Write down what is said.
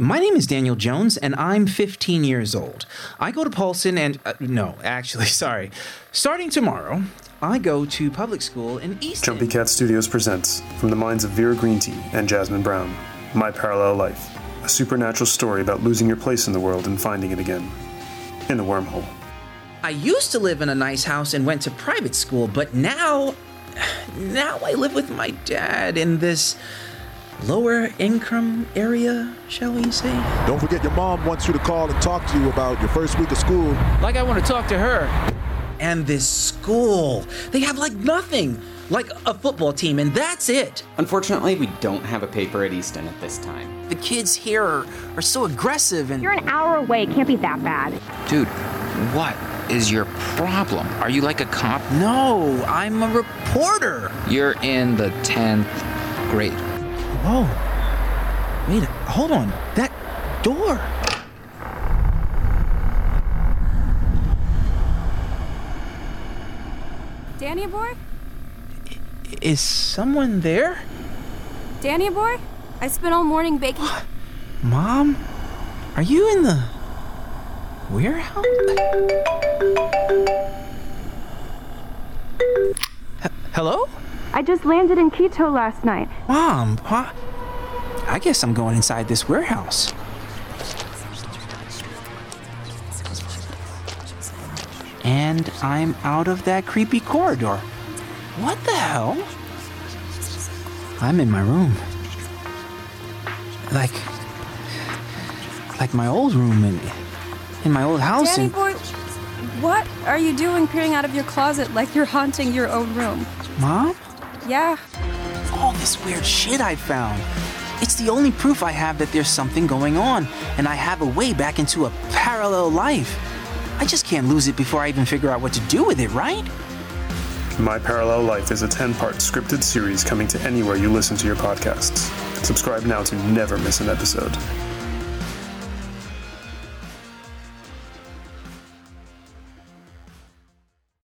My name is Daniel Jones, and I'm 15 years old. I go to Paulson, and uh, no, actually, sorry. Starting tomorrow, I go to public school in East. Jumpy Cat Studios presents, from the minds of Vera Greentea and Jasmine Brown, My Parallel Life, a supernatural story about losing your place in the world and finding it again. In the wormhole. I used to live in a nice house and went to private school, but now. Now I live with my dad in this lower income area, shall we say? Don't forget your mom wants you to call and talk to you about your first week of school. Like I want to talk to her. And this school, they have like nothing. Like a football team, and that's it. Unfortunately, we don't have a paper at Easton at this time. The kids here are, are so aggressive and. You're an hour away, can't be that bad. Dude, what is your problem? Are you like a cop? No, I'm a reporter. You're in the 10th grade. Whoa. Wait, hold on. That door. Danny boy? Is someone there? Danny boy? I spent all morning baking. Mom? Are you in the warehouse? H- hello? I just landed in Quito last night. Mom, what? I guess I'm going inside this warehouse. And I'm out of that creepy corridor. What the hell? I'm in my room. Like. Like my old room in, in my old house. Danny and- boy, what are you doing peering out of your closet like you're haunting your own room? Mom? Yeah, all this weird shit I found. It's the only proof I have that there's something going on, and I have a way back into a parallel life. I just can't lose it before I even figure out what to do with it, right? My Parallel Life is a 10 part scripted series coming to anywhere you listen to your podcasts. Subscribe now to never miss an episode.